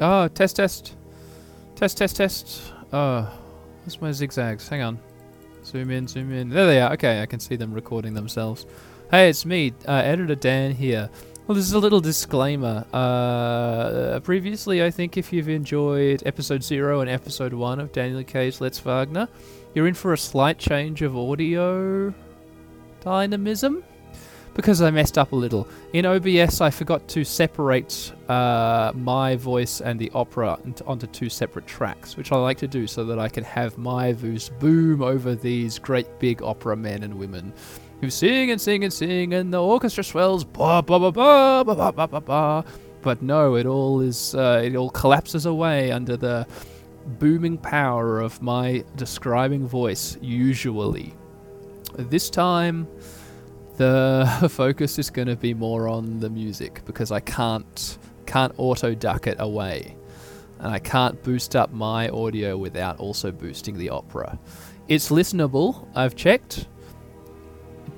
oh, test, test. Test, test, test. Oh, where's my zigzags? Hang on. Zoom in, zoom in. There they are. Okay, I can see them recording themselves. Hey, it's me, uh, Editor Dan here. Well, this is a little disclaimer. Uh, previously, I think if you've enjoyed episode 0 and episode 1 of Daniel K's Let's Wagner, you're in for a slight change of audio dynamism because I messed up a little. In OBS, I forgot to separate uh, my voice and the opera onto two separate tracks, which I like to do so that I can have my voice boom over these great big opera men and women who sing and sing and sing, and the orchestra swells, ba ba ba ba ba ba ba ba. But no, it all is uh, it all collapses away under the booming power of my describing voice. Usually, this time the focus is going to be more on the music because I can't can't auto duck it away, and I can't boost up my audio without also boosting the opera. It's listenable. I've checked.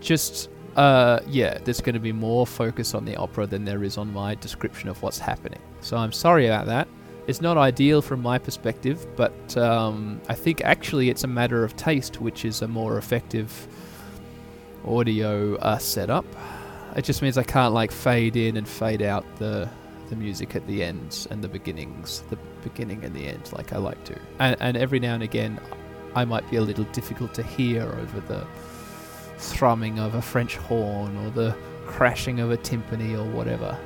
Just uh, yeah, there's going to be more focus on the opera than there is on my description of what's happening. So I'm sorry about that. It's not ideal from my perspective, but um, I think actually it's a matter of taste, which is a more effective audio uh, setup. It just means I can't like fade in and fade out the the music at the ends and the beginnings, the beginning and the end, like I like to. And, and every now and again, I might be a little difficult to hear over the thrumming of a French horn or the crashing of a timpani or whatever.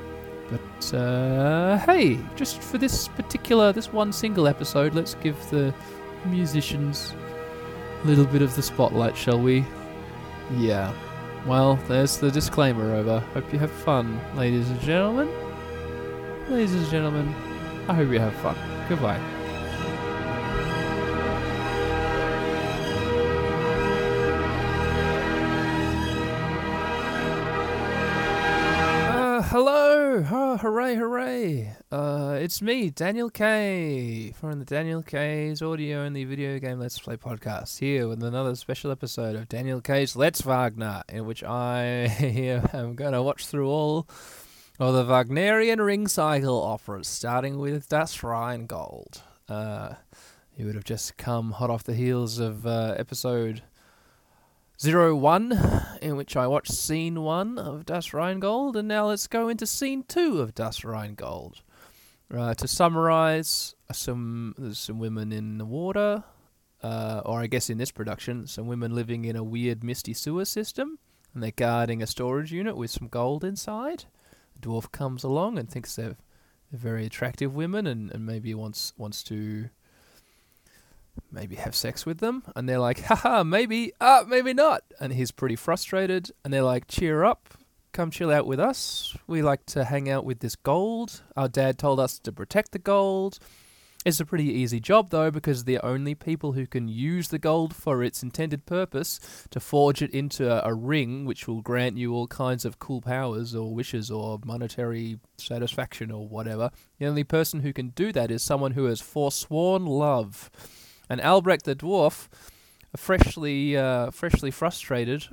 But uh, hey, just for this particular, this one single episode, let's give the musicians a little bit of the spotlight, shall we? Yeah. Well, there's the disclaimer over. Hope you have fun, ladies and gentlemen. Ladies and gentlemen, I hope you have fun. Goodbye. Oh, hooray, hooray! Uh, it's me, Daniel K, from the Daniel K's audio and the video game Let's Play podcast, here with another special episode of Daniel K's Let's Wagner, in which I am going to watch through all of the Wagnerian ring cycle operas, starting with Das Rheingold. Uh, you would have just come hot off the heels of uh, episode Zero One, in which I watched scene one of Das Rheingold, and now let's go into scene two of Das Rheingold. Uh, to summarize, uh, some there's some women in the water, uh, or I guess in this production, some women living in a weird misty sewer system, and they're guarding a storage unit with some gold inside. The dwarf comes along and thinks they're, they're very attractive women, and, and maybe wants wants to maybe have sex with them and they're like haha maybe ah maybe not. And he's pretty frustrated and they're like cheer up come chill out with us. We like to hang out with this gold. Our dad told us to protect the gold. It's a pretty easy job though because the only people who can use the gold for its intended purpose to forge it into a ring which will grant you all kinds of cool powers or wishes or monetary satisfaction or whatever the only person who can do that is someone who has forsworn love and Alberich the dwarf, freshly uh, freshly frustrated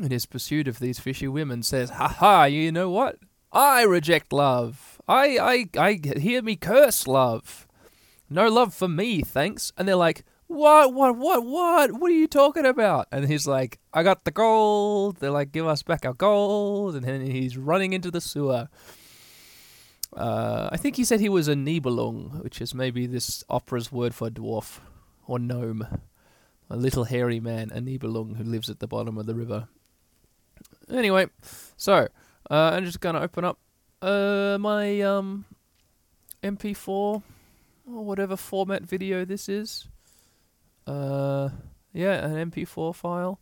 in his pursuit of these fishy women, says, "Ha ha! You know what? I reject love. I I I hear me curse love. No love for me, thanks." And they're like, "What? What? What? What? What are you talking about?" And he's like, "I got the gold." They're like, "Give us back our gold," and then he's running into the sewer. Uh, I think he said he was a Nibelung, which is maybe this opera's word for dwarf or gnome. A little hairy man, a Nibelung, who lives at the bottom of the river. Anyway, so uh, I'm just gonna open up uh, my um, MP4 or whatever format video this is. Uh, yeah, an MP4 file.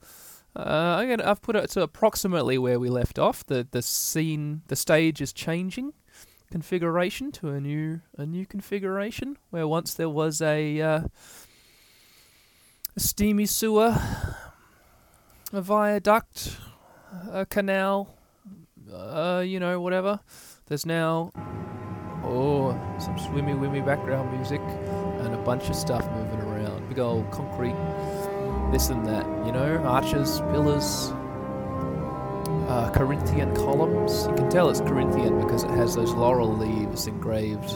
Uh, I'm gonna, I've put it to approximately where we left off. The the scene, the stage is changing configuration to a new a new configuration where once there was a uh, a steamy sewer, a viaduct, a canal, uh, you know, whatever. There's now, oh, some swimmy wimmy background music and a bunch of stuff moving around. Big old concrete, this and that, you know, arches, pillars, uh, Corinthian columns. You can tell it's Corinthian because it has those laurel leaves engraved.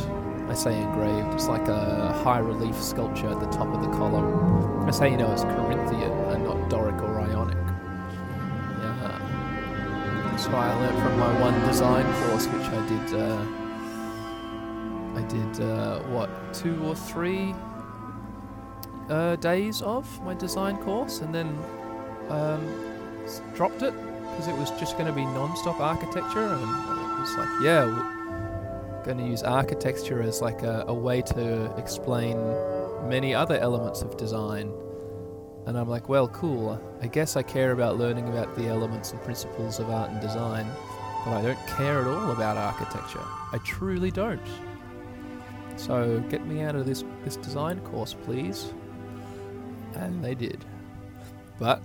I say engraved. It's like a high relief sculpture at the top of the column. That's how you know it's Corinthian and not Doric or Ionic. Yeah. That's what I learned from my one design course, which I did. Uh, I did uh, what two or three uh, days of my design course, and then um, dropped it because it was just going to be non-stop architecture, and it was like, yeah, going to use architecture as like a, a way to explain many other elements of design. And I'm like, well, cool. I guess I care about learning about the elements and principles of art and design, but I don't care at all about architecture. I truly don't. So get me out of this this design course, please. And they did. But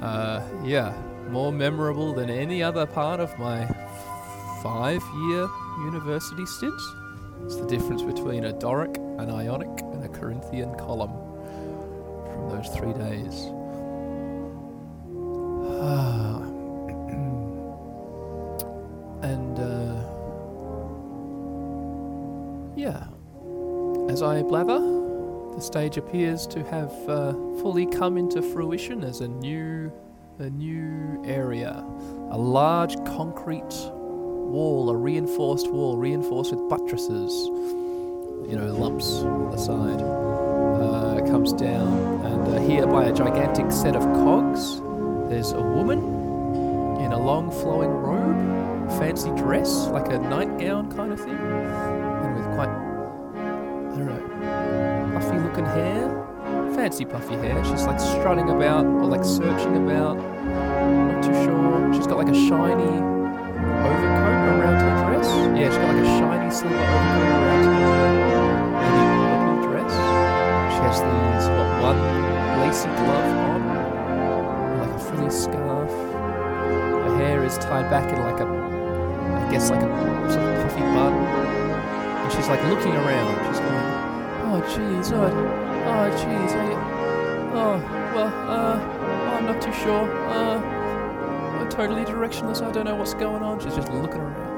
uh, yeah, more memorable than any other part of my five-year university stint. It's the difference between a Doric, an Ionic, and a Corinthian column from those three days. and uh, yeah, as I blather, the stage appears to have uh, fully come into fruition as a new, a new area, a large concrete wall, a reinforced wall, reinforced with buttresses, you know, lumps on the side. Uh, comes down, and uh, here by a gigantic set of cogs, there's a woman in a long flowing robe, fancy dress, like a nightgown kind of thing, and with quite, I don't know, puffy looking hair, fancy puffy hair. She's like strutting about or like searching about, not too sure. She's got like a shiny Yeah, she's got like a shiny silver overcoat around her maybe purple dress. She has these, what, one lacy glove on, like a frilly scarf. Her hair is tied back in like a, I guess like a sort of puffy bun. And she's like looking around. She's going, oh jeez, oh, oh jeez, I, oh, well, uh, I'm not too sure. Uh, I'm totally directionless. I don't know what's going on. She's just looking around.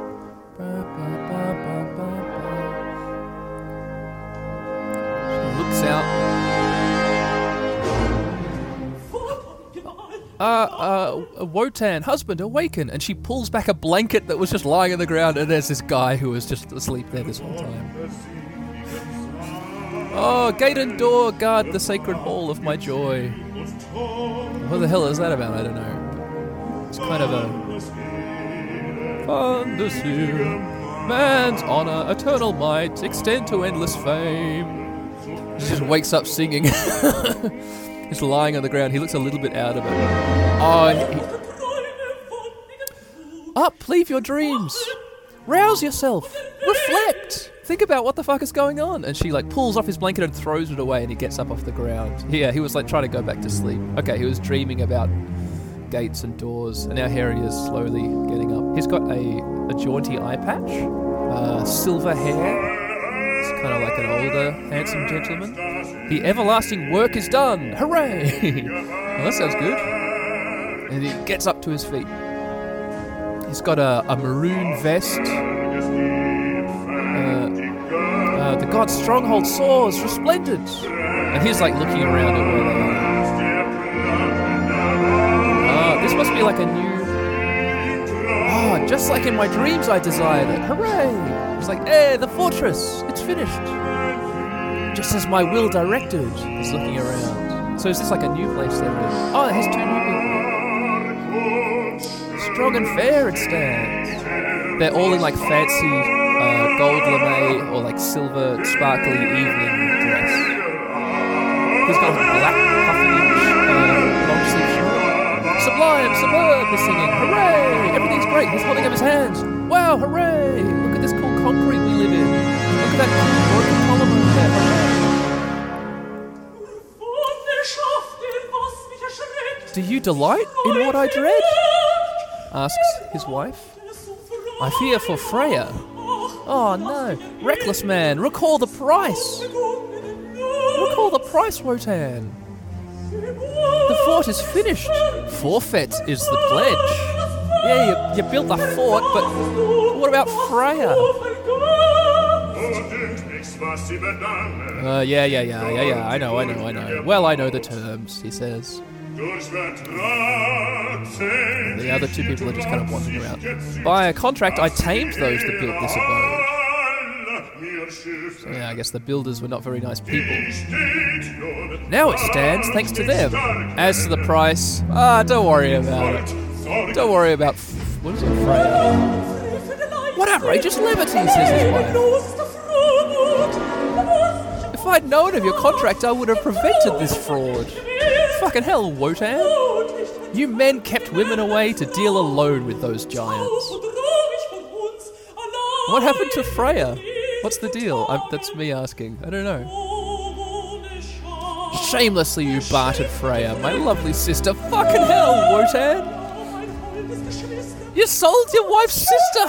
Wotan, husband, awaken! And she pulls back a blanket that was just lying on the ground, and there's this guy who was just asleep there this whole time. Oh, gate and door guard the sacred hall of my joy. What the hell is that about? I don't know. It's kind of a. Thunderseer, man's honor, eternal might, extend to endless fame. He just wakes up singing. He's lying on the ground. He looks a little bit out of it. Oh, he- up! Leave your dreams. Rouse yourself. Reflect. Think about what the fuck is going on. And she like pulls off his blanket and throws it away, and he gets up off the ground. Yeah, he was like trying to go back to sleep. Okay, he was dreaming about gates and doors, and now here he is slowly getting up. He's got a, a jaunty eye patch, uh, silver hair. He's kind of like an older, handsome gentleman. The everlasting work is done! Hooray! well, that sounds good. And he gets up to his feet. He's got a, a maroon vest. Uh, uh, the god stronghold soars, resplendent. And he's like looking around at where they are. Ah, this must be like a new. Ah, just like in my dreams, I desired it. Hooray! It's like, hey, the fortress, it's finished. Just as my will directed. He's looking around. So is this like a new place then? Oh, it has two new people. Strong and fair it stands. They're all in like fancy uh, gold lame or like silver sparkly evening dress. He's got a black puffy uh, long sleeve shirt. Sublime, superb, he's singing. Hooray! Everything's great. He's holding up his hands. Wow, hooray! Look at this cool concrete we live in. Look at that cool broken column over there. Do you delight in what I dread? asks his wife. I fear for Freya. Oh no, reckless man, recall the price! Recall the price, Wotan! The fort is finished! Forfeit is the pledge! Yeah, you, you built the fort, but what about Freya? Uh, yeah, yeah, yeah, yeah, yeah. I know, I know, I know. Well, I know the terms, he says. The other two people are just kind of wandering around. By a contract, I tamed those that built this abode. So, yeah, I guess the builders were not very nice people. Now it stands thanks to them. As to the price, ah, don't worry about it. Don't worry about. F- what is it, Freya? What outrageous levity, says his wife. If I'd known of your contract, I would have prevented this fraud. Fucking hell, Wotan. You men kept women away to deal alone with those giants. What happened to Freya? What's the deal? I'm, that's me asking. I don't know. Shamelessly, you bartered Freya, my lovely sister. Fucking hell, Wotan! You sold your wife's sister!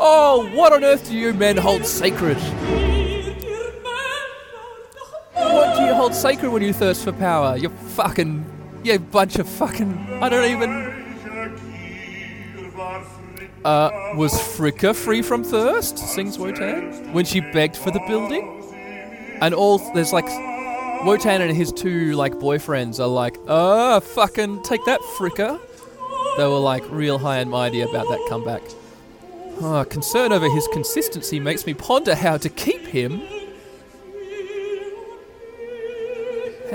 oh, what on earth do you men hold sacred? Hold sacred when you thirst for power? You fucking. You bunch of fucking. I don't even. Uh, was Fricka free from thirst? Sings Wotan. When she begged for the building? And all. There's like. Wotan and his two, like, boyfriends are like, uh, fucking take that, Fricka. They were, like, real high and mighty about that comeback. Oh, concern over his consistency makes me ponder how to keep him.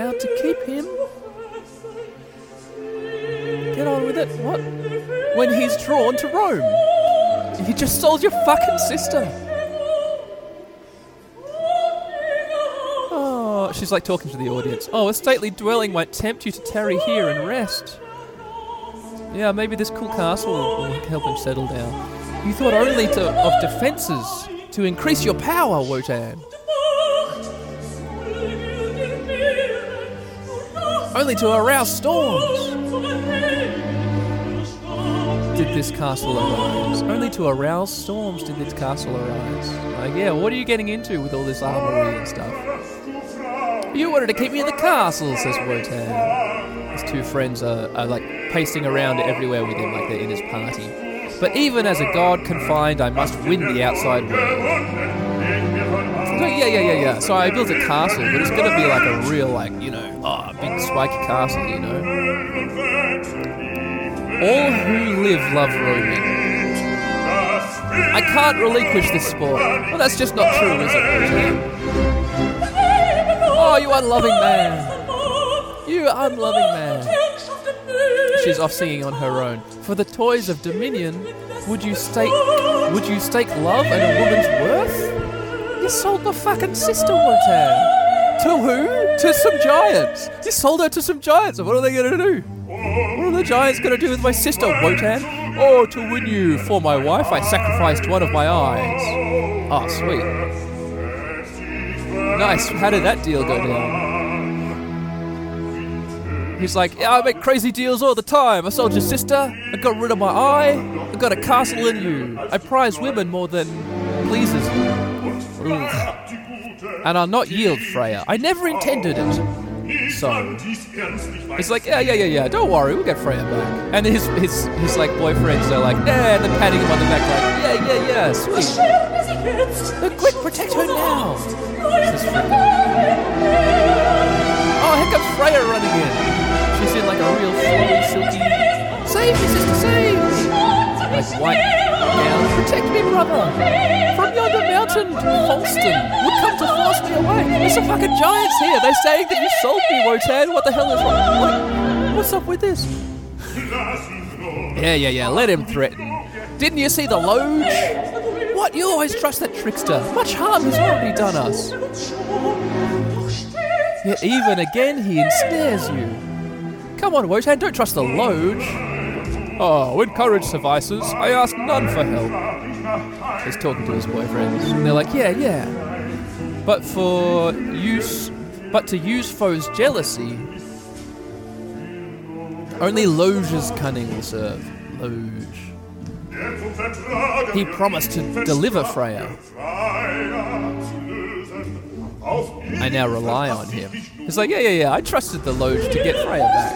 How to keep him? Get on with it. What? When he's drawn to roam. You just sold your fucking sister. Oh, she's like talking to the audience. Oh, a stately dwelling might tempt you to tarry here and rest. Yeah, maybe this cool castle will help him settle down. You thought only to, of defences to increase your power, Wotan. Only to arouse storms. Did this castle arise? Only to arouse storms did this castle arise. Like, yeah, what are you getting into with all this armory and stuff? You wanted to keep me in the castle, says Wotan. His two friends are, are like pacing around everywhere with him, like they're in his party. But even as a god confined, I must win the outside world. Yeah, yeah, yeah, yeah. So I built a castle, but it's gonna be like a real, like, you know, spiky castle, you know. All who live love roaming. I can't relinquish this sport. Well, that's just not true, is it? Oh, you unloving man. You unloving man. She's off singing on her own. For the toys of Dominion, would you stake would you stake love and a woman's worth? You sold my fucking sister, Wotan. To who? To some giants. He sold her to some giants. What are they gonna do? What are the giants gonna do with my sister, Wotan? Oh, to win you for my wife, I sacrificed one of my eyes. Oh, sweet. Nice. How did that deal go down? He's like, yeah, I make crazy deals all the time. I sold your sister. I got rid of my eye. I got a castle in you. I prize women more than pleases you. Ugh. And I'll not yield, Freya. I never intended it. So it's like, yeah, yeah, yeah, yeah. Don't worry, we'll get Freya back. And his his his like boyfriends are like, yeah, and they're patting him on the back, like, yeah, yeah, yeah, sweet. Look, quick, protect her now. Oh, here comes Freya running in. She's in like a real flowy, silky. Save me, sister, save! Like white gown. Protect me, brother! From yonder mountain, Fasolt would come to force me away. There's some fucking giants here. They're saying that you sold me, Wotan. What the hell is wrong? What? What's up with this? Yeah, yeah, yeah. Let him threaten. Didn't you see the Loge? What? You always trust that trickster. Much harm has already done us. Yet even again he ensnares you. Come on, Wotan, don't trust the Loge. Oh, when courage suffices, I ask none for help. He's talking to his boyfriends, and they're like, yeah, yeah. But for use, but to use foes' jealousy, only Loge's cunning will serve. Loge. He promised to deliver Freya. I now rely on him. He's like, yeah, yeah, yeah, I trusted the Loge to get Freya back.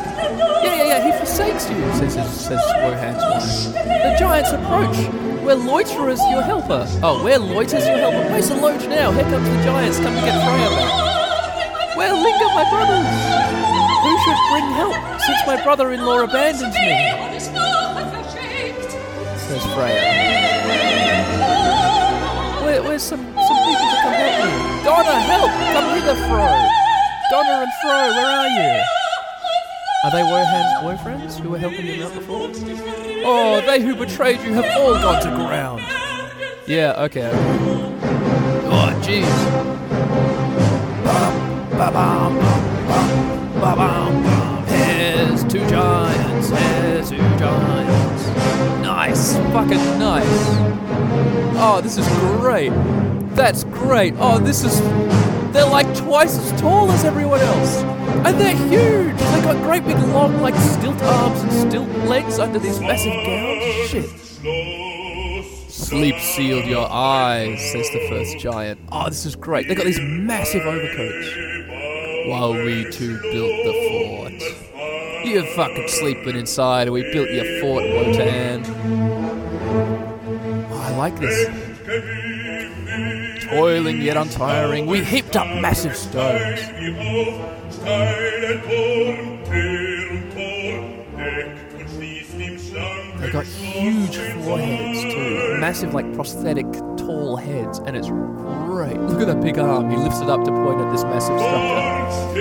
He forsakes you, says, says Wotan's wife. The giants approach. We're loiterers, your helper. Oh, we're loiters, your helper. Where's the loge now? Here comes the giants. Come and get Freya. Where linger my brothers? Who should bring help, since my brother-in-law abandons me? Says Freya. Where, where's some, some people to come help me? Donner, help! Come hither, Froh! Donner and Froh, where are you? Are they Wotan's boyfriends who were helping him out before? Oh, they who betrayed you have all gone to ground. Yeah, okay. Oh, jeez. Here's two giants, here's two giants. Fucking nice. Oh, this is great. That's great. Oh, this is. They're like twice as tall as everyone else. And they're huge. They got great big long, like stilt arms and stilt legs under these massive gowns. Shit. Sleep sealed your eyes, says the first giant. Oh, this is great. They got these massive overcoats. While we two built the fort. You're fucking sleeping inside, and we built your fort, Wotan. Like this. Toiling yet untiring, we heaped up massive stones. They got huge foreheads too, massive like prosthetic tall heads, and it's great. Look at that big arm. He lifts it up to point at this massive structure.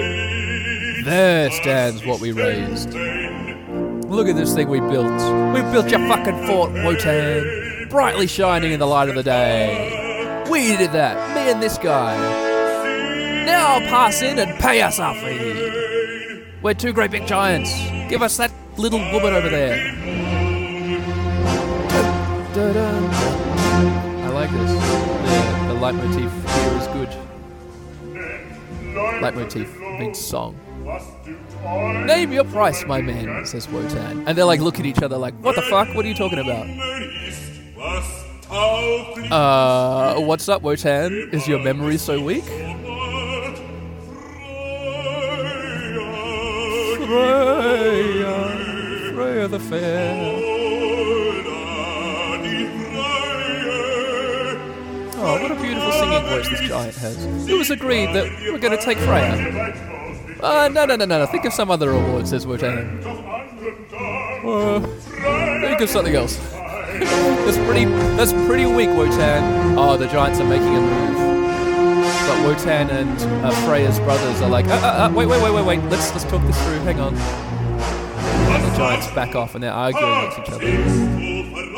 There stands what we raised. Look at this thing we built. We built your fucking fort, Wotan, brightly shining in the light of the day. We did that, me and this guy. Now pass in and pay us our fee. We're two great big giants. Give us that little woman over there. I like this. The, the leitmotif here is good. Leitmotif means song. Name your price, my man, says Wotan. And they're like, look at each other like, what the fuck? What are you talking about? Uh, what's up, Wotan? Is your memory so weak? Freya, Freya the fair. Oh, what a beautiful singing voice this giant has. It was agreed that we're going to take Freya. Uh, no, no, no, no. Think of some other award, says Wotan. Uh, think of something else. That's pretty, that's pretty weak, Wotan. Oh, the giants are making a move. But Wotan and uh, Freya's brothers are like, uh, uh, uh, wait, wait, wait, wait, wait. Let's let's talk this through. Hang on. And the giants back off and they're arguing against each other.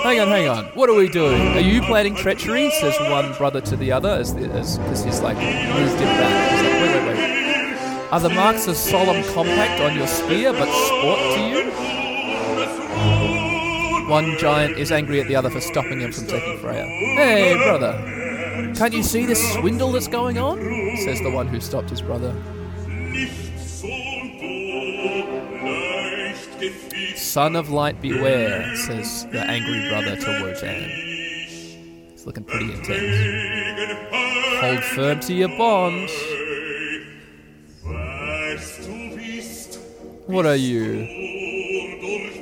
Hang on, hang on. What are we doing? Are you planning treachery? Says one brother to the other as because he's like moved it back. He's like, wait, wait, wait. Are the marks of solemn compact on your spear, but sport to you? One giant is angry at the other for stopping him from taking Freya. Hey, brother, can't you see this swindle that's going on? Says the one who stopped his brother. Son of light, beware, says the angry brother to Wotan. He's looking pretty intense. Hold firm to your bonds. What are you?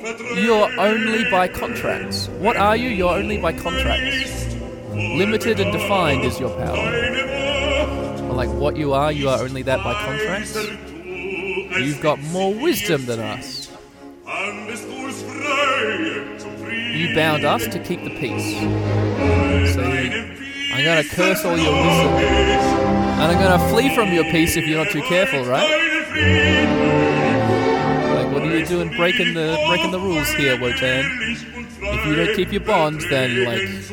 You're only by contracts. What are you? You're only by contracts. Limited and defined is your power. Or like what you are, you are only that by contracts. You've got more wisdom than us. You bound us to keep the peace. So I'm gonna curse all your wisdom. And I'm gonna flee from your peace if you're not too careful, right? Are doing breaking the breaking the rules here, Wotan? If you don't keep your bond, then like you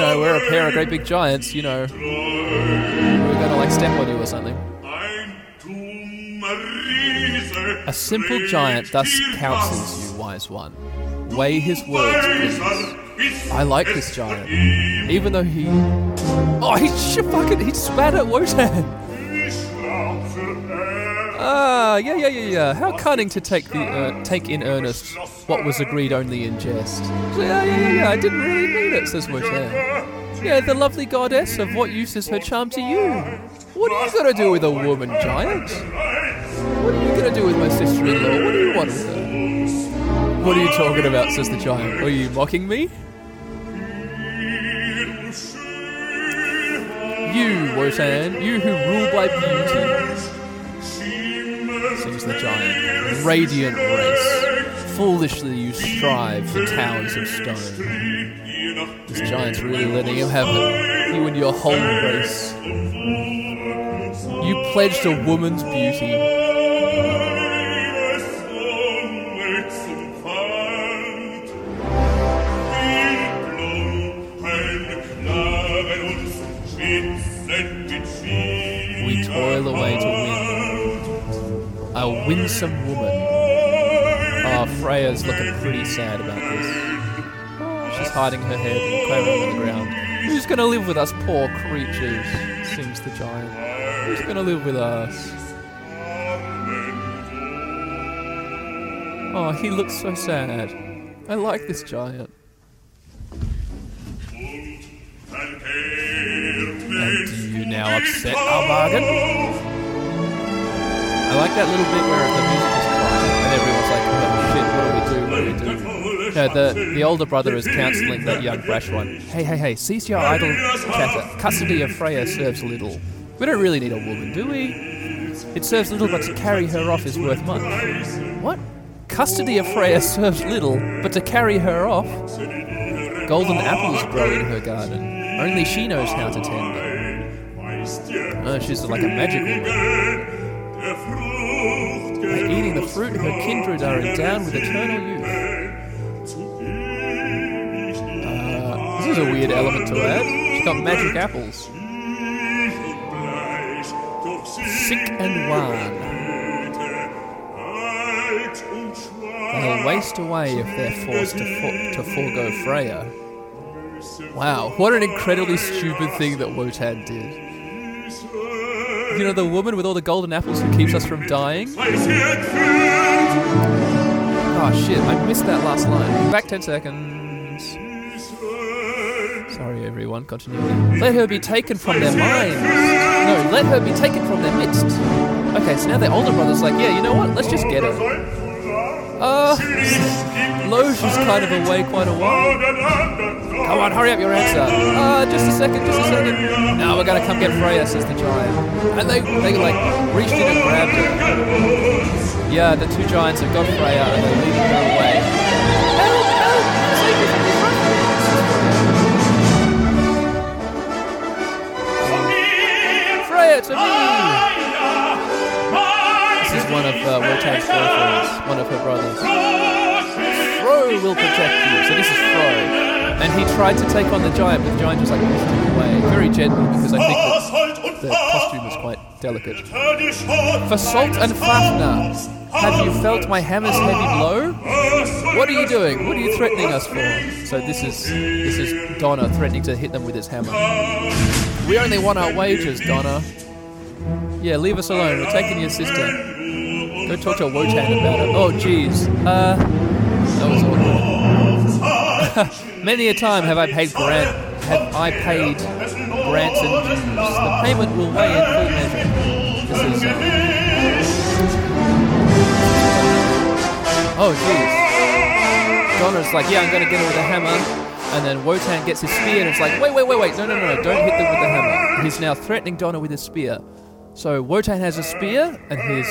know, we're a pair of great big giants, you know. We're gonna like step on you or something. A simple giant thus counsels you, wise one. Weigh his words, please. I like this giant. Even though he. Oh, he sh- fucking. He spat at Wotan! Ah, yeah, yeah, yeah, yeah. How cunning to take the uh, take in earnest what was agreed only in jest. Yeah, yeah, yeah, yeah. I didn't really mean it, says Wotan. Yeah, the lovely goddess, of what use is her charm to you? What are you gonna do with a woman giant? What are you gonna do with my sister-in-law? What do you want with her? What are you talking about, says the giant? Are you mocking me? You, Wotan, you who rule by beauty, the giant. Radiant race. Foolishly you strive for towers of stone. This giant's really letting him have it. You and your whole race. You pledged a woman's beauty. Winsome woman. Oh, Freya's looking pretty sad about this. She's hiding her head and quivering on the ground. Who's gonna live with us, poor creatures? sings the giant. Who's gonna live with us? Oh, he looks so sad. I like this giant. And do you now upset our bargain? I like that little bit where the music is quiet and everyone's like, oh shit, what do we do? What do we do? No, the, the older brother is counseling that young brash one. Hey, hey, hey, cease your idle chatter. Custody of Freya serves little. We don't really need a woman, do we? It serves little, but to carry her off is worth much. What? Custody of Freya serves little, but to carry her off? Golden apples grow in her garden. Only she knows how to tend them. Oh, she's like a magic woman. Fruit, her kindred are endowed with eternal youth. Uh, this is a weird element to add. She's got magic apples. Sick and wan. They'll waste away if they're forced to, to forego Freya. Wow, what an incredibly stupid thing that Wotan did. You know, the woman with all the golden apples who keeps us from dying? Oh shit, I missed that last line. Back 10 seconds. Sorry everyone, continuing. Let her be taken from their minds. No, let her be taken from their midst. Okay, so now their older brother's like, yeah, you know what? Let's just get her. Uh, Loge is kind of away quite a while. Come on, hurry up your answer. Uh, just a second, just a second. Now we're gonna come get Freya, says the giant. And they, they like, reached in and grabbed her. Yeah, the two giants have got Freya and they're leading her away. Freya, to me! This is one of uh, Wotan's girlfriends, one of her brothers. Will protect you. So this is Froh. And he tried to take on the giant, but the giant just like pushed him away. Very gently, because I think the costume was quite delicate. Fasolt and Fafner, have you felt my hammer's heavy blow? What are you doing? What are you threatening us for? So this is this is Donner threatening to hit them with his hammer. We only want our wages, Donner. Yeah, leave us alone. We're taking your sister. Go talk to Wotan about it. Oh, jeez. Uh, that was awkward. Many a time have I paid grant, have I paid grants and dues. The payment will weigh in full measure. This is. Um, oh, jeez. Donner's like, yeah, I'm gonna get her with a hammer. And then Wotan gets his spear, and it's like, wait, wait, wait, wait, no, no, no, no, don't hit them with the hammer. He's now threatening Donner with his spear. So Wotan has a spear, and he's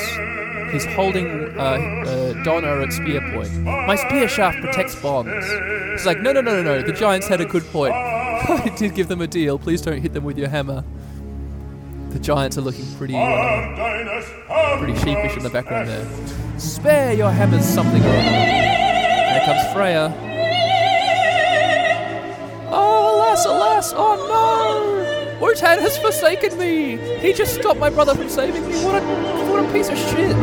he's holding uh, uh, Donner at spear point. My spear shaft protects bonds. He's like, no, no, no, no, no. The giants had a good point. I did give them a deal. Please don't hit them with your hammer. The giants are looking pretty, uh, pretty sheepish in the background there. Spare your hammers something or other. Here comes Freya. Oh, alas, alas, oh no! Wotan has forsaken me! He just stopped my brother from saving me. What a, what a piece of shit!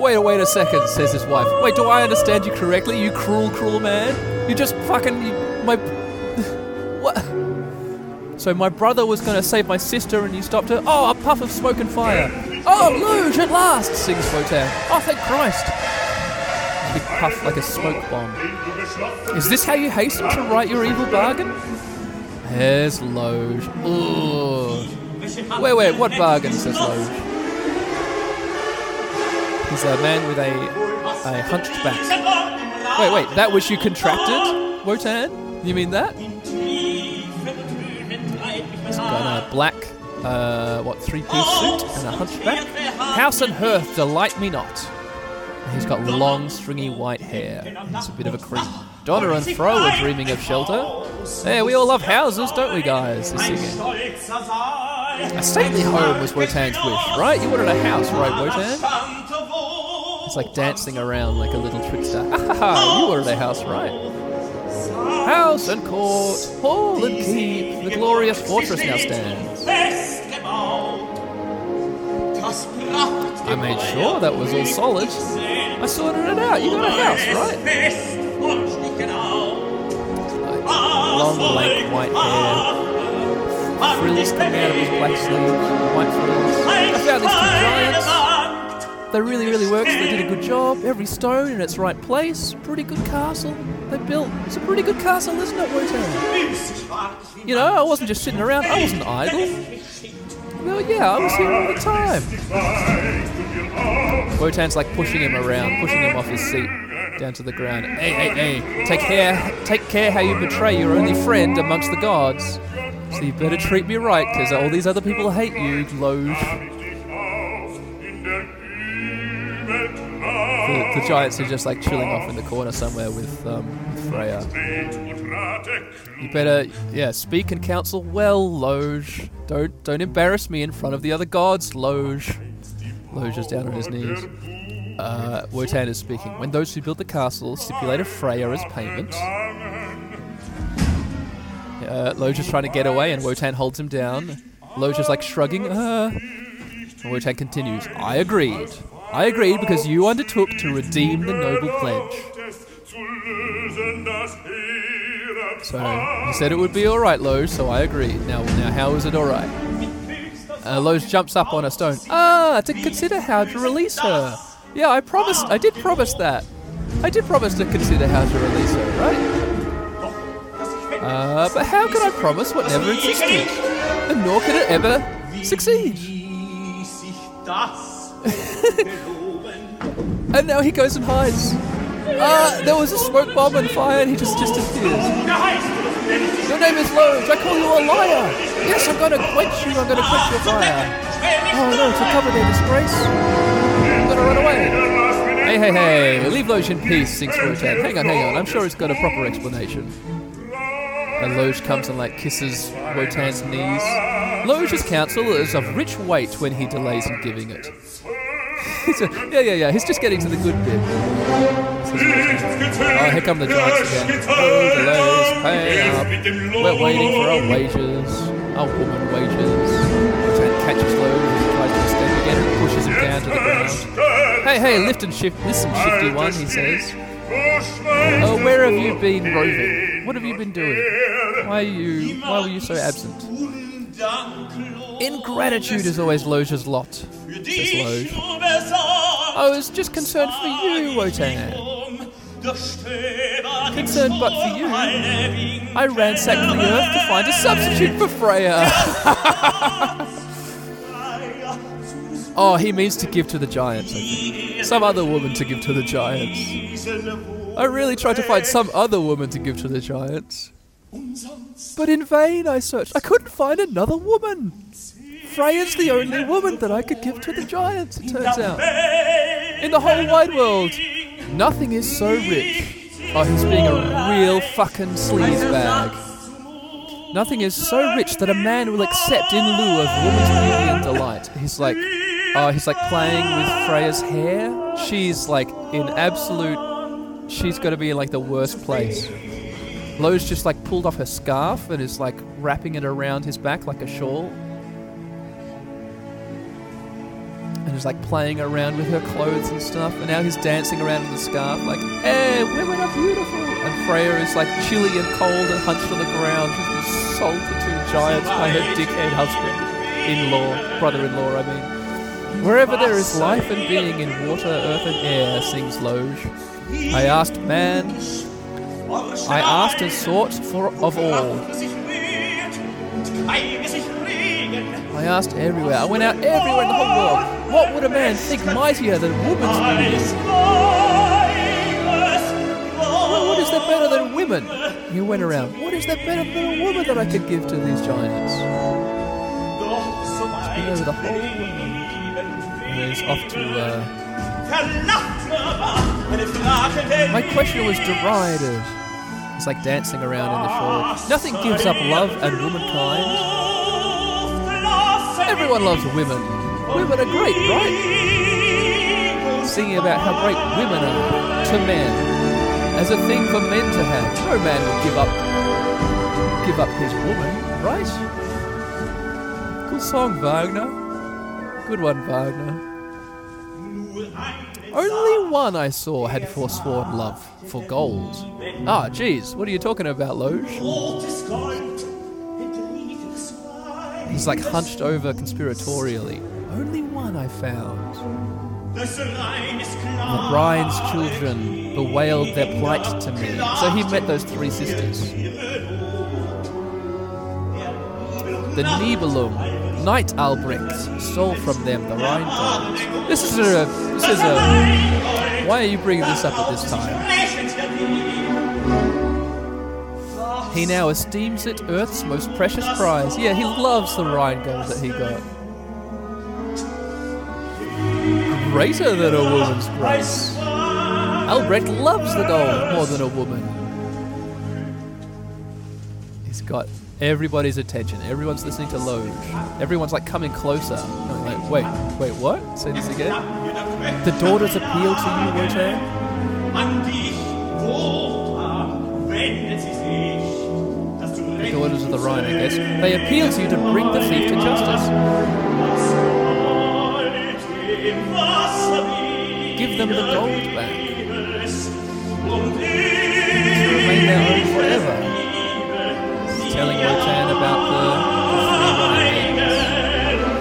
Wait, wait a second, says his wife. Wait, do I understand you correctly, you cruel, cruel man? You just fucking, you, my, what? So my brother was to save my sister and you stopped her? Oh, a puff of smoke and fire. Oh, Loge at last, sings Wotan. Oh, thank Christ. Big puff like a smoke bomb. Is this how you hasten to right your evil bargain? There's Loge. Wait, wait, what bargain, says Loge. He's a man with a, a hunched back. Wait, wait, that which you contracted, Wotan? You mean that? He's got a black, uh, what, three piece suit and a hunchback. House and hearth delight me not. He's got long, stringy white hair. He's a bit of a creep. Donner and Froh are dreaming of shelter. Hey, we all love houses, don't we, guys? A stately home was Wotan's wish, right? You wanted a house, right, Wotan? It's like dancing around like a little trickster. Ha ha ha! You wanted a house, right? House and court, hall and keep, the glorious fortress now stands. I made sure that was all solid. I sorted it out. You got a house, right? Like long, lank white hair, frills coming out of his black sleeves, white frills. I found these two giants. They really, really worked. They did a good job. Every stone in its right place. Pretty good castle they built. It's a pretty good castle, isn't it, Wotan? You know, I wasn't just sitting around. I wasn't idle. Well, yeah, I was here all the time. Wotan's like pushing him around, pushing him off his seat down to the ground. Hey, hey, hey! Take care, take care how you betray your only friend amongst the gods. So you better treat me right, because all these other people hate you, Loge. The, the, giants are just like chilling off in the corner somewhere with, um, with Freya. You better, yeah, speak and counsel well, Loge. Don't don't embarrass me in front of the other gods, Loge. Loge is down on his knees. Uh, Wotan is speaking. When those who built the castle stipulated Freya as payment, uh, Loge is trying to get away, and Wotan holds him down. Loge is like shrugging. Uh, and Wotan continues. I agreed. I agreed because you undertook to redeem the noble pledge. So he said it would be alright, Loge, so I agreed. Now, now, how is it alright? Uh, Loge jumps up on a stone. Ah, to consider how to release her. Yeah, I promised. I did promise that. I did promise to consider how to release her, right? Uh, but how can I promise what never existed? And nor can it ever succeed. and now he goes and hides. Ah, there was a smoke bomb and fire and he just disappears. Your name is Loge. I call you a liar. Yes, I'm going to quench you. I'm going to quench your fire. Oh no, to cover their disgrace. Going to run away. Hey, hey, hey. Leave Loge in peace, sings Wotan. Hang on, hang on. I'm sure it's got a proper explanation. And Loge comes and like kisses Wotan's knees. Loge's counsel is of rich weight when he delays in giving it. yeah, yeah, yeah. He's just getting to the good bit. Oh, here come the giants again. Oh, delays, pay up. We're waiting for our wages. Our woman wages. Lieutenant catches Loge down to the ground. Hey, hey, lift and shift. Listen, shifty one, he says. Oh, where have you been roving? What have you been doing? Why are you? Why were you so absent? Ingratitude is always Loge's lot, says Loge. Oh, I was just concerned for you, Wotan. Concerned but for you, I ransacked the earth to find a substitute for Freya. oh, he means to give to the giants, Some other woman to give to the giants. I really tried to find some other woman to give to the giants. But in vain I searched. I couldn't find another woman. Freya's the only woman that I could give to the giants, it turns out. In the whole wide world, nothing is so rich. Oh, he's being a real fucking sleazebag. Nothing is so rich that a man will accept in lieu of woman's beauty and delight. He's like, oh, he's like playing with Freya's hair. She's like in absolute. She's got to be in like the worst place. Loge's just like pulled off her scarf and is like wrapping it around his back like a shawl. And is like playing around with her clothes and stuff. And now he's dancing around in the scarf, like, hey, women are beautiful. And Freya is like chilly and cold and hunched on the ground. She's been sold to two giants by her dickhead husband, in law, brother in law, I mean. Wherever there is life and being in water, earth, and air, sings Loge. I asked man, I asked and sought for of all. I asked everywhere. I went out everywhere in the whole world. What would a man think mightier than woman's beauty? What is there better than women? You went around. What is there better than a woman that I could give to these giants? Been over the whole world. He's off to. Uh, my question was derided. It's like dancing around in the shore. Nothing gives up love and womankind. Everyone loves women. Women are great, right? Singing about how great women are to men as a thing for men to have. No man would give up give up his woman, right? Cool song, Wagner. Good one, Wagner. Only one I saw had forsworn love for gold. Ah, jeez, what are you talking about, Loge? He's like hunched over conspiratorially. Only one I found. The Rhine's children bewailed their plight to me. So he met those three sisters. The Nibelung, Night Alberich, stole from them the Rhine gold. This is a. This is a. Why are you bringing this up at this time? He now esteems it Earth's most precious prize. Yeah, he loves the Rhine gold that he got. Greater than a woman's grace. Alberich loves the gold more than a woman. He's got everybody's attention. Everyone's listening to Loge. Everyone's like coming closer. Like, wait, wait, what? Say this again. The daughters appeal to you, Wotan? The daughters of the Rhine, I guess. They appeal to you to bring the thief to justice. Give them the gold back. To remain their own forever. He's telling Wotan about the, the three Rhine maidens. Yeah.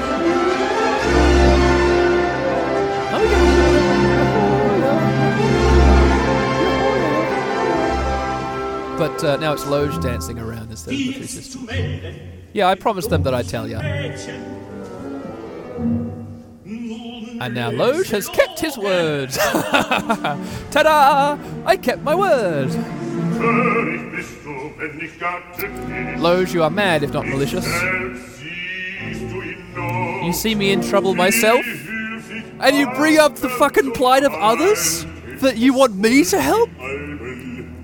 But uh, now it's Loge dancing around as the, the three sisters. Yeah, I promised them that I'd tell you. And now Loge has kept his word. Ta-da! I kept my word. Loge, you are mad if not malicious. You see me in trouble myself, and you bring up the fucking plight of others that you want me to help?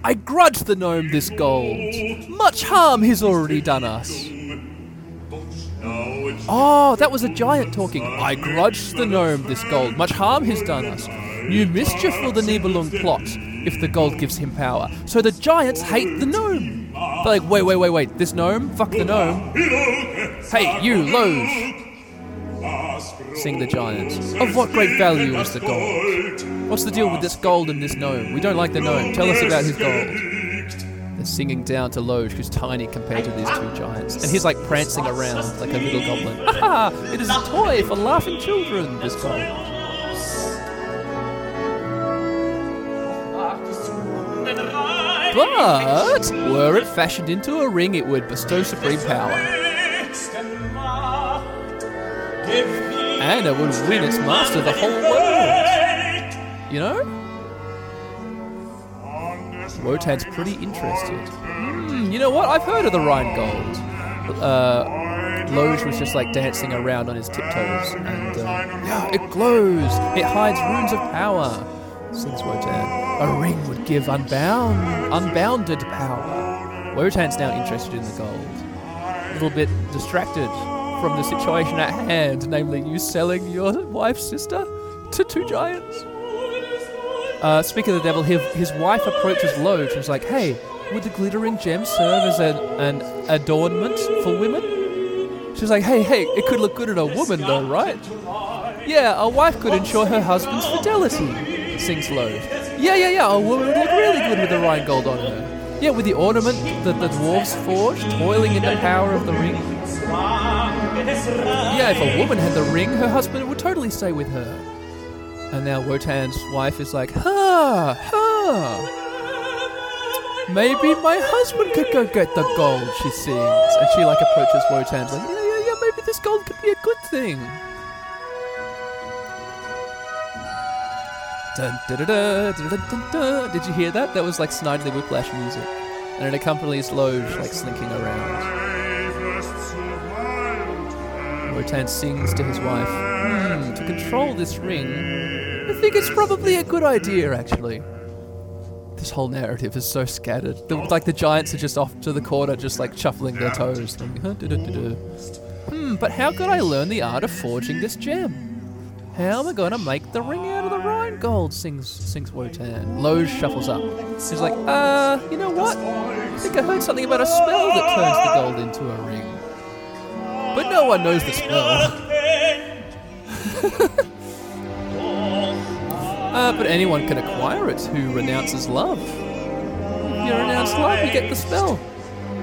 I grudge the gnome this gold. Much harm he's already done us. Oh, that was a giant talking. I grudge the gnome this gold. Much harm he's done us. New mischief will the Nibelung plot if the gold gives him power. So the giants hate the gnome. They're like, wait, wait, wait, wait. This gnome? Fuck the gnome. Hey, you, Loge. Sing the giants. Of what great value is the gold? What's the deal with this gold and this gnome? We don't like the gnome. Tell us about his gold. They're singing down to Loge, who's tiny compared to these two giants. And he's like prancing around like a little goblin. Ha It is a toy for laughing children, this gold. But were it fashioned into a ring, it would bestow supreme power. And it would win its master the whole world. You know? Wotan's pretty interested. Hmm, you know what? I've heard of the Rhine Gold. Uh, Loge was just like dancing around on his tiptoes, and uh, yeah, it glows. It hides runes of power. Sings Wotan. A ring would give unbound, unbounded power. Wotan's now interested in the gold. A little bit distracted from the situation at hand, namely you selling your wife's sister to two giants. Uh, speaking of the devil, his, his wife approaches Loge and is like, hey, would the glittering gem serve as an, an adornment for women? She's like, hey, hey, it could look good in a woman though, right? Yeah, a wife could ensure her husband's fidelity, sings low. Yeah, yeah, yeah, a woman would look really good with the Rhine gold on her. Yeah, with the ornament that the dwarves forged, toiling in the power of the ring. Yeah, if a woman had the ring, her husband would totally stay with her. And now Wotan's wife is like, ha, ha. Maybe my husband could go get the gold, she sings. And she like approaches Wotan's like, yeah, yeah, yeah, maybe this gold could be a good thing. Dun. Did you hear that? That was like Snidely Whiplash music. And it accompanies Loge like slinking around. Wotan sings to his wife, Hmm, to control this ring, I think it's probably a good idea, actually. This whole narrative is so scattered. The, like the giants are just off to the corner, just like shuffling their toes. Hmm, but how could I learn the art of forging this gem? How am I to make the ring out of the Rhine gold? Sings sings Wotan. Loge shuffles up. He's like, uh, you know what? I think I heard something about a spell that turns the gold into a ring. But no one knows the spell. uh, but anyone can acquire it who renounces love. If you renounce love, you get the spell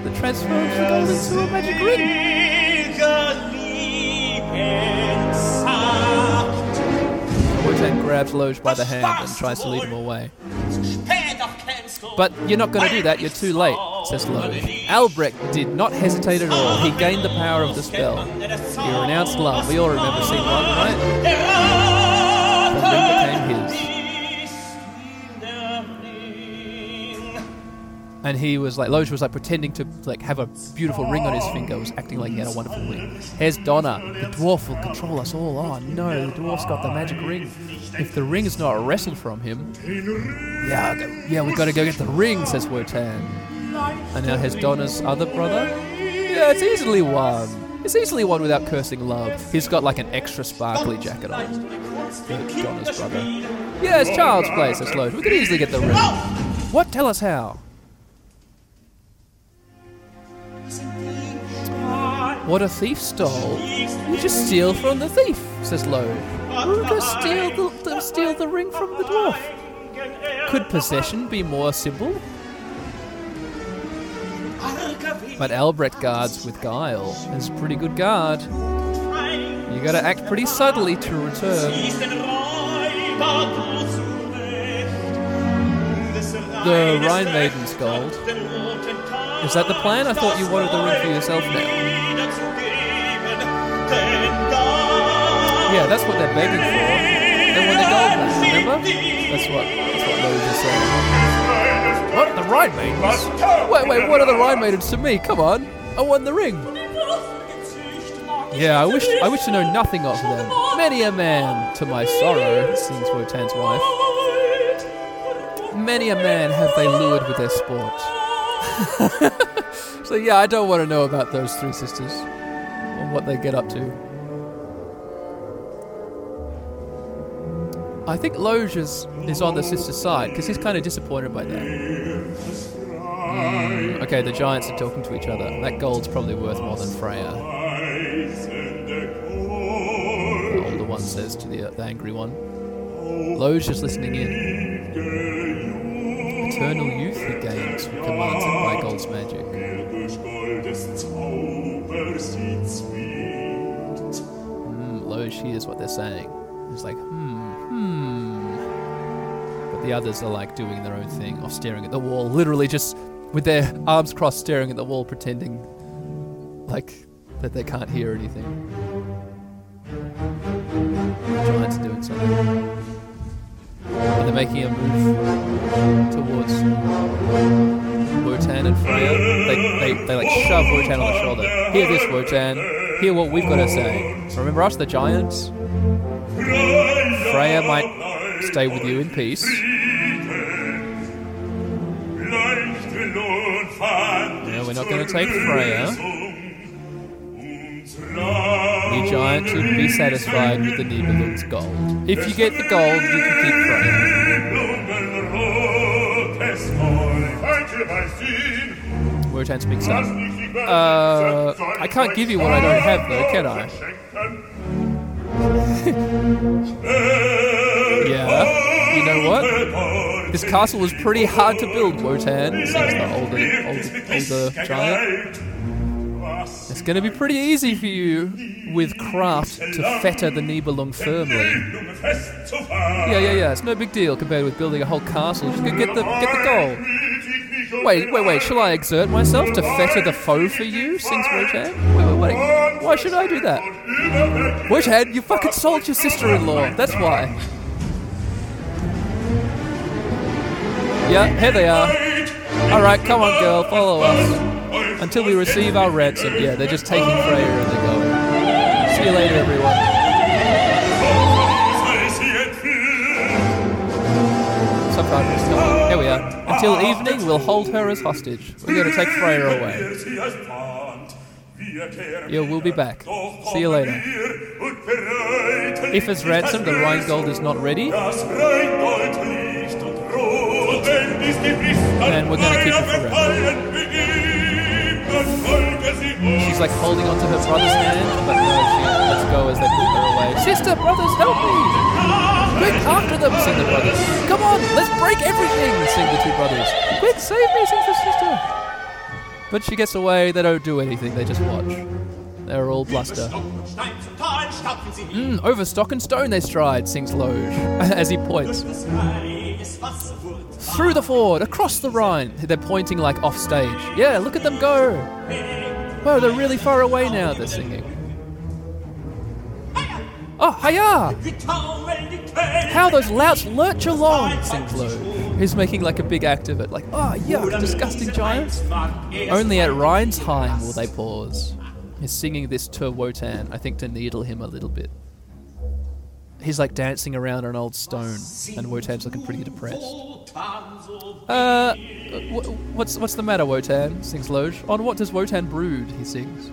that transforms the gold into a magic ring. Wotan grabs Loge by the hand and tries to lead him away. But you're not going to do that, you're too late, says Loge. Alberich did not hesitate at all. He gained the power of the spell. He renounced love. We all remember scene one, right? And he was like, Loge was like pretending to like have a beautiful ring on his finger, was acting like he had a wonderful ring. Here's Donner. The dwarf will control us all. Oh no, the dwarf's got the magic ring. If the ring is not wrestled from him, yeah, yeah, we gotta go get the ring, says Wotan. And now here's Donner's other brother. Yeah, it's easily won. It's easily won without cursing love. He's got like an extra sparkly jacket on. Donner's brother. Yeah, it's child's play, says Loge. We could easily get the ring. What? Tell us how. What a thief stole, you just steal from the thief, says. Who does steal the, the steal the ring from the dwarf? Could possession be more simple? But Alberich guards with guile. Is a pretty good guard. You gotta act pretty subtly to return. The Rhine Maiden's gold. Is that the plan? I thought you wanted the ring for yourself now. Yeah, that's what they're begging for. They want the gold back, remember? That's what that's what Loge is saying. What? The Rhine Maidens? Wait, wait, what are the Rhine Maidens to me? Come on. I won the ring. Yeah, I wish I wish to know nothing of them. Many a man, to my sorrow, sings Wotan's wife. Many a man have they lured with their sport. so yeah, I don't want to know about those three sisters and what they get up to. I think Loge is, is on the sister's side because he's kind of disappointed by that. Mm, okay, the giants are talking to each other. That gold's probably worth more than Freya. The older one says to the, the angry one. Loge is listening in. Eternal youth he gains who commands it by gold's magic. Loge hears what they're saying. It's like, hmm, hmm. But the others are like doing their own thing, or staring at the wall, literally just with their arms crossed, staring at the wall, pretending like that they can't hear anything. The giants are doing something. And they're making a move towards Wotan and Freya. They, they, they like shove Wotan on the shoulder. Hear this, Wotan. Hear what we've got to say. Remember us, the giants? Freya might stay with you in peace. No, we're not going to take Freya. The giant should be satisfied with the Nibelung's gold. If you get the gold, you can keep Freya. Wotan speaks up. Uh, I can't give you what I don't have, though, can I? yeah. You know what? This castle was pretty hard to build, Wotan, says the older, older, older giant. It's going to be pretty easy for you with craft to fetter the Nibelung firmly. Yeah, yeah, yeah. It's no big deal compared with building a whole castle. Just get the get the gold. Wait, wait, wait. Shall I exert myself to fetter the foe for you? Sings Wotan. Wait, wait, wait. Why should I do that? Wotan, you fucking sold your sister-in-law. That's why. Yeah, here they are. Alright, come on, girl, follow us. Until we receive our ransom. Yeah, they're just taking Freya and they're going. See you later, everyone. Subtitles. Here we are. Until evening, we'll hold her as hostage. We're going to take Freya away. Yeah, we'll be back. See you later. If as ransom the Rheingold is not ready, and we're gonna keep her. She's like holding onto her brother's hand, but no, she lets go as they pull her away. Sister, brothers, help me! Quick, after them, sing the brothers. Come on, let's break everything, sing the two brothers. Quick, save me, sings the sister. But she gets away, they don't do anything, they just watch. They're all bluster. Mm, over stock and stone they stride, sings Loge, as he points. Through the ford, across the Rhine. They're pointing like off stage. Yeah, look at them go. Whoa, they're really far away now, they're singing. Oh, hiya! How those louts lurch along, sings Loge. He's making like a big act of it, like, oh, yuck, disgusting giants. Only at Riesenheim will they pause. He's singing this to Wotan, I think to needle him a little bit. He's like dancing around an old stone, and Wotan's looking pretty depressed. Uh, wh- what's what's the matter, Wotan? sings Loge. On what does Wotan brood? He sings.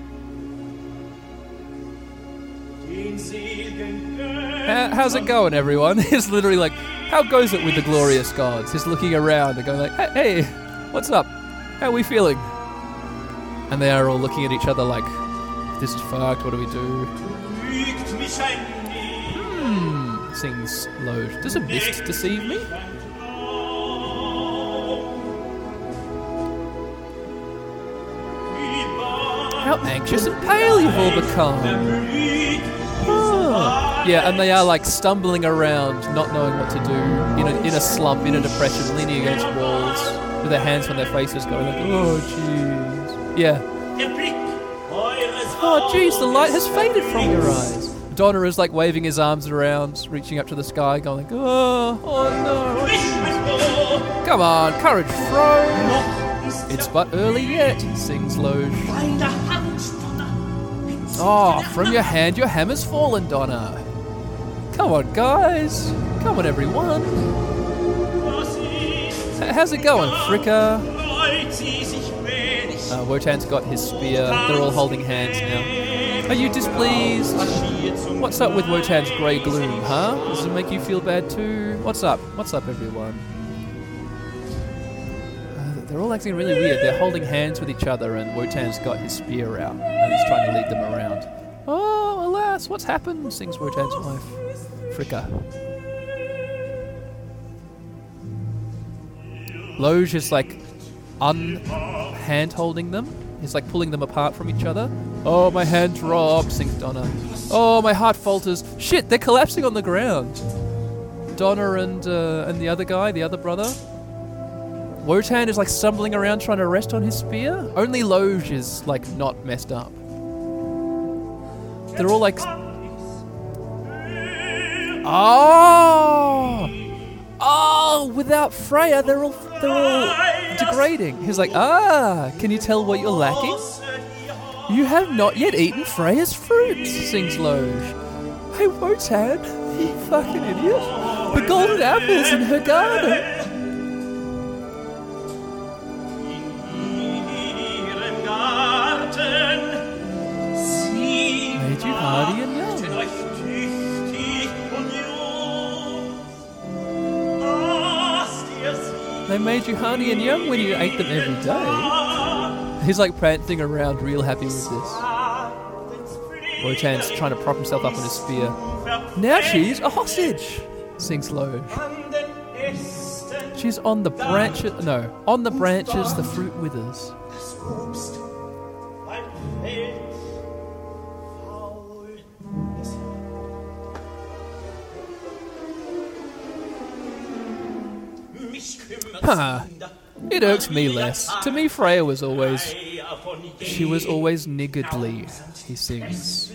"Ha- How's it going, everyone? He's literally like, how goes it with the glorious gods? He's looking around and going like, hey, what's up? How are we feeling? And they are all looking at each other like, this is fucked. What do we do? Hmm, sings Loge. Does a mist deceive me? How anxious and pale you've all become. Ah. Yeah, and they are like stumbling around, not knowing what to do, in a, in a slump, in a depression, leaning against walls, with their hands on their faces, going like, "Oh, jeez." Yeah. Oh, jeez, the light has faded from your eyes. Donner is like waving his arms around, reaching up to the sky, going like, "Oh, oh no!" Come on, courage, Froh. It's but early yet, sings Loge. Oh, from your hand your hammer's fallen, Donner. Come on, guys. Come on, everyone. How's it going, Fricka? Uh, Wotan's got his spear. They're all holding hands now. Are you displeased? What's up with Wotan's grey gloom, huh? Does it make you feel bad too? What's up? What's up, everyone? Uh, they're all acting really weird. They're holding hands with each other, and Wotan's got his spear out, and he's trying to lead them around. Alas, what's happened? sings Wotan's wife, Fricka. Loge is like un-hand holding them. He's like pulling them apart from each other. Oh, my hand drops, sings Donner. Oh, my heart falters. Shit, they're collapsing on the ground. Donner and uh, and the other guy, the other brother. Wotan is like stumbling around trying to rest on his spear. Only Loge is like not messed up. They're all like. Oh! Oh! Without Freya, they're all they're all degrading. He's like, ah, can you tell what you're lacking? You have not yet eaten Freya's fruit, sings Loge. Hey, Wotan, you fucking idiot. The golden apple's in her garden. Made you They made you honey and young when you ate them every day. He's like prancing around, real happy with this. Wotan's trying to prop himself up on his spear. Now she's a hostage, sings Loge. She's on the branches. No, on the branches the fruit withers. Huh. It irks me less. To me, Freya was always. She was always niggardly, he sings.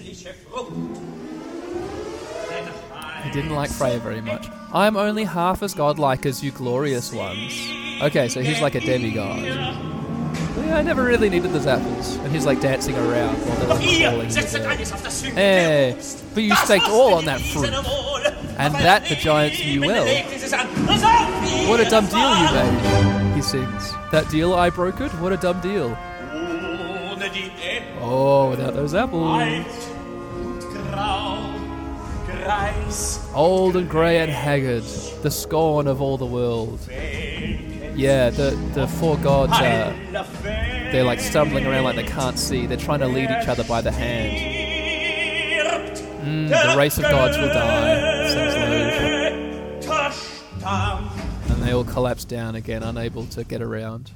He didn't like Freya very much. I am only half as godlike as you glorious ones. Okay, so he's like a demigod. Yeah, I never really needed those apples. And he's like dancing around while they're like falling. in. Hey, eh, but you staked all on that fruit. And that the giants knew well. What a dumb deal you made, he sings. That deal I brokered? What a dumb deal. Oh, without those apples. Old and grey and haggard, the scorn of all the world. Yeah, the the four gods are they're like stumbling around like they can't see. They're trying to lead each other by the hand. Mm, the race of gods will die, And they all collapse down again, unable to get around.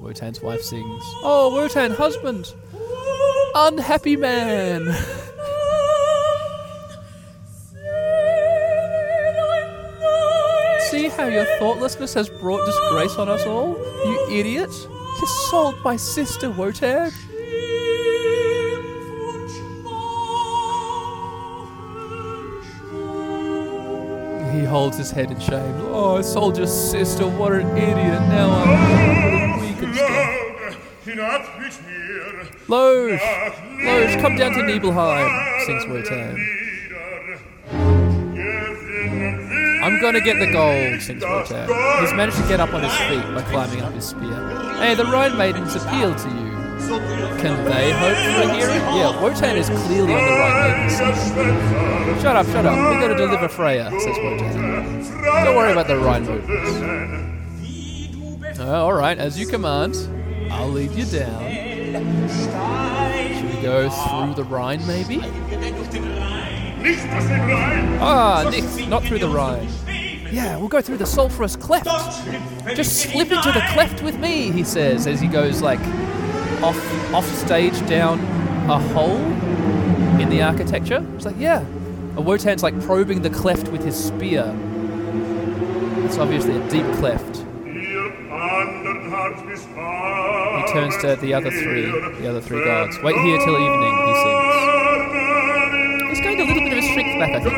Wotan's wife sings, Oh, Wotan, husband! Unhappy man! See how your thoughtlessness has brought disgrace on us all? You idiot! You sold my sister, Wotan! He holds his head in shame. Oh, I sold your sister, what an idiot! Now I'm weak and stuff. Loge! Loge, come down to Nibelheim, sings Wotan. I'm gonna get the gold, sings Wotan. He's managed to get up on his feet by climbing up his spear. Hey, the Rhine Maidens appeal to you. Can they hope for a hearing? Yeah, Wotan is clearly on the Rhine Maidens. Shut up, shut up. We gotta deliver Freya, says Wotan. Don't worry about the Rhine Maidens. Uh, Alright, as you command, I'll lead you down. Should we go through the Rhine, maybe? Ah, Nick, not through the Rhine. Yeah, we'll go through the sulphurous cleft. Just slip into the cleft with me, he says as he goes like off off stage down a hole in the architecture. It's like, yeah. And Wotan's like probing the cleft with his spear. It's obviously a deep cleft. He turns to the other three, the other three guards. Wait here till evening, he sings. He's gained a little bit of his strength back, I think.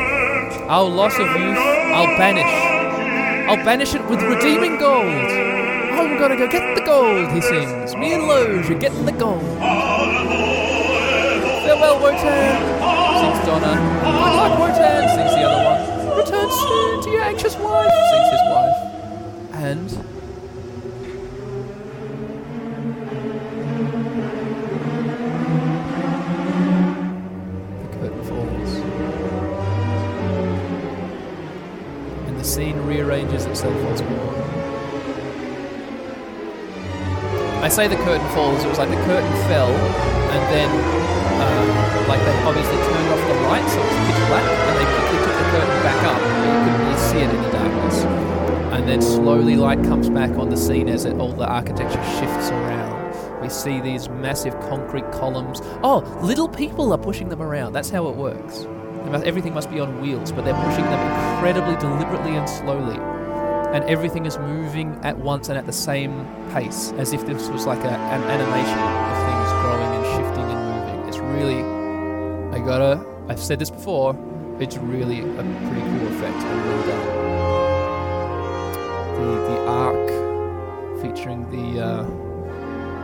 Our loss of youth, I'll banish. I'll banish it with redeeming gold. Gonna go get the gold, he sings. Me and Loge are getting the gold. Farewell, Wotan, sings Donner. Good luck, Wotan, sings the other one. Return soon to your anxious wife, sings his wife. And say the curtain falls, it was like the curtain fell, and then, uh, like, they obviously turned off the light, so it was pitch black, and they quickly took the curtain back up, and you couldn't really see it in the darkness. And then slowly light comes back on the scene as it, all the architecture shifts around. We see these massive concrete columns. Oh, little people are pushing them around. That's how it works. Everything must be on wheels, but they're pushing them incredibly deliberately and slowly and everything is moving at once and at the same pace, as if this was like a, an animation of things growing and shifting and moving. It's really, I gotta, I've said this before, it's really a pretty cool effect and well done. The the arc featuring the uh,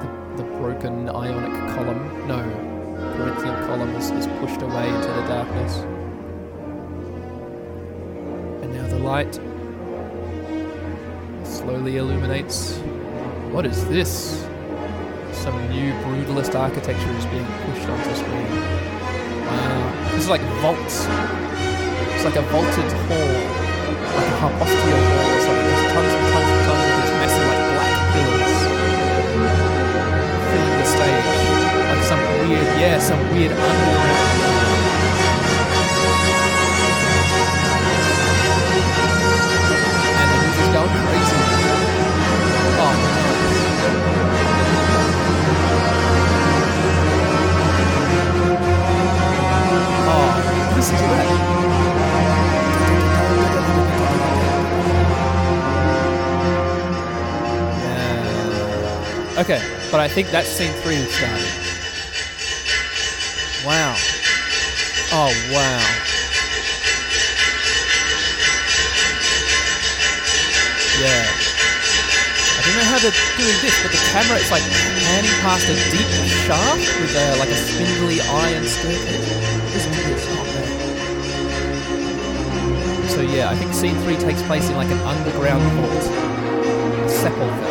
the, the broken ionic column, no, Corinthian column is, is pushed away into the darkness. And now the light slowly illuminates. What is this? Some new brutalist architecture is being pushed onto screen. Wow. This is like vaults. It's like a vaulted hall. Like a hypostyle hall or something. There's tons and tons and tons of these massive like black pillars filling the stage. Like some weird, yeah, some weird underground. I think that's scene three has started. Wow. Oh, wow. Yeah. I don't know how they're doing this, but the camera is like panning past a deep shaft with a, like a spindly iron staircase. This. Oh man. So yeah, I think scene three takes place in like an underground vault. Sepulchre.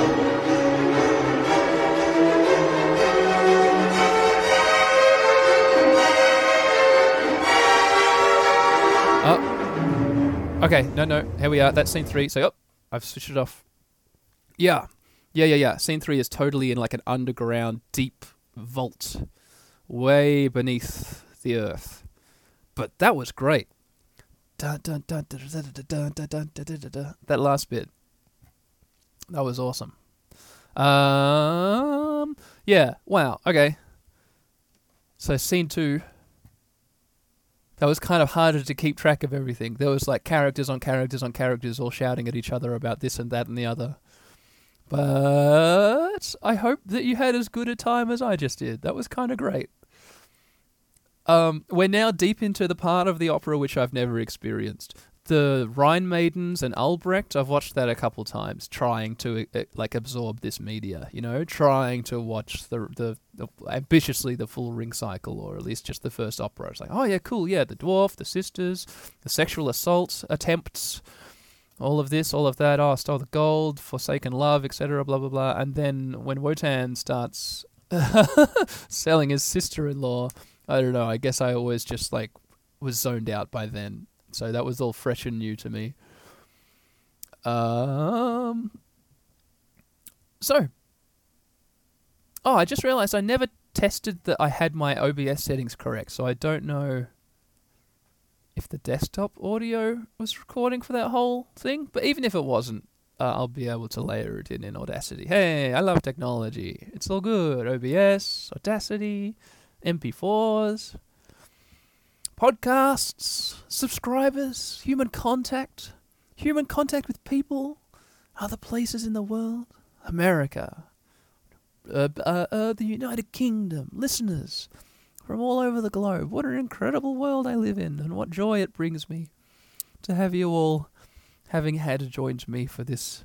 Okay, no, no. Here we are. That's scene three. So, oh, I've switched it off. Yeah. Yeah, yeah, yeah. Scene three is totally in like an underground, deep vault, way beneath the earth. But that was great. That last bit. That was awesome. Um, yeah, wow, okay. So, scene two that was kind of harder to keep track of everything. There was like characters on characters on characters all shouting at each other about this and that and the other. But I hope that you had as good a time as I just did. That was kind of great. Um, we're now deep into the part of the opera which I've never experienced. The Rhine Maidens and Alberich, I've watched that a couple times, trying to uh, like absorb this media. You know, trying to watch the, the the ambitiously the full ring cycle, or at least just the first opera. It's like, oh yeah, cool, yeah, the dwarf, the sisters, the sexual assault attempts, all of this, all of that. Oh, stole the gold, forsaken love, etc. Blah blah blah. And then when Wotan starts selling his sister-in-law, I don't know. I guess I always just like was zoned out by then. So that was all fresh and new to me. Um. So. Oh, I just realized I never tested that I had my OBS settings correct, so I don't know if the desktop audio was recording for that whole thing. But even if it wasn't, uh, I'll be able to layer it in in Audacity. Hey, I love technology. It's all good. OBS, Audacity, MP4s, podcasts, subscribers, human contact, human contact with people, other places in the world, America, uh, uh, uh, the United Kingdom, listeners from all over the globe. What an incredible world I live in, and what joy it brings me to have you all having had joined me for this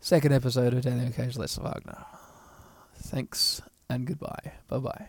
second episode of Daniel Cage Let's Wagner. Thanks and goodbye. Bye bye.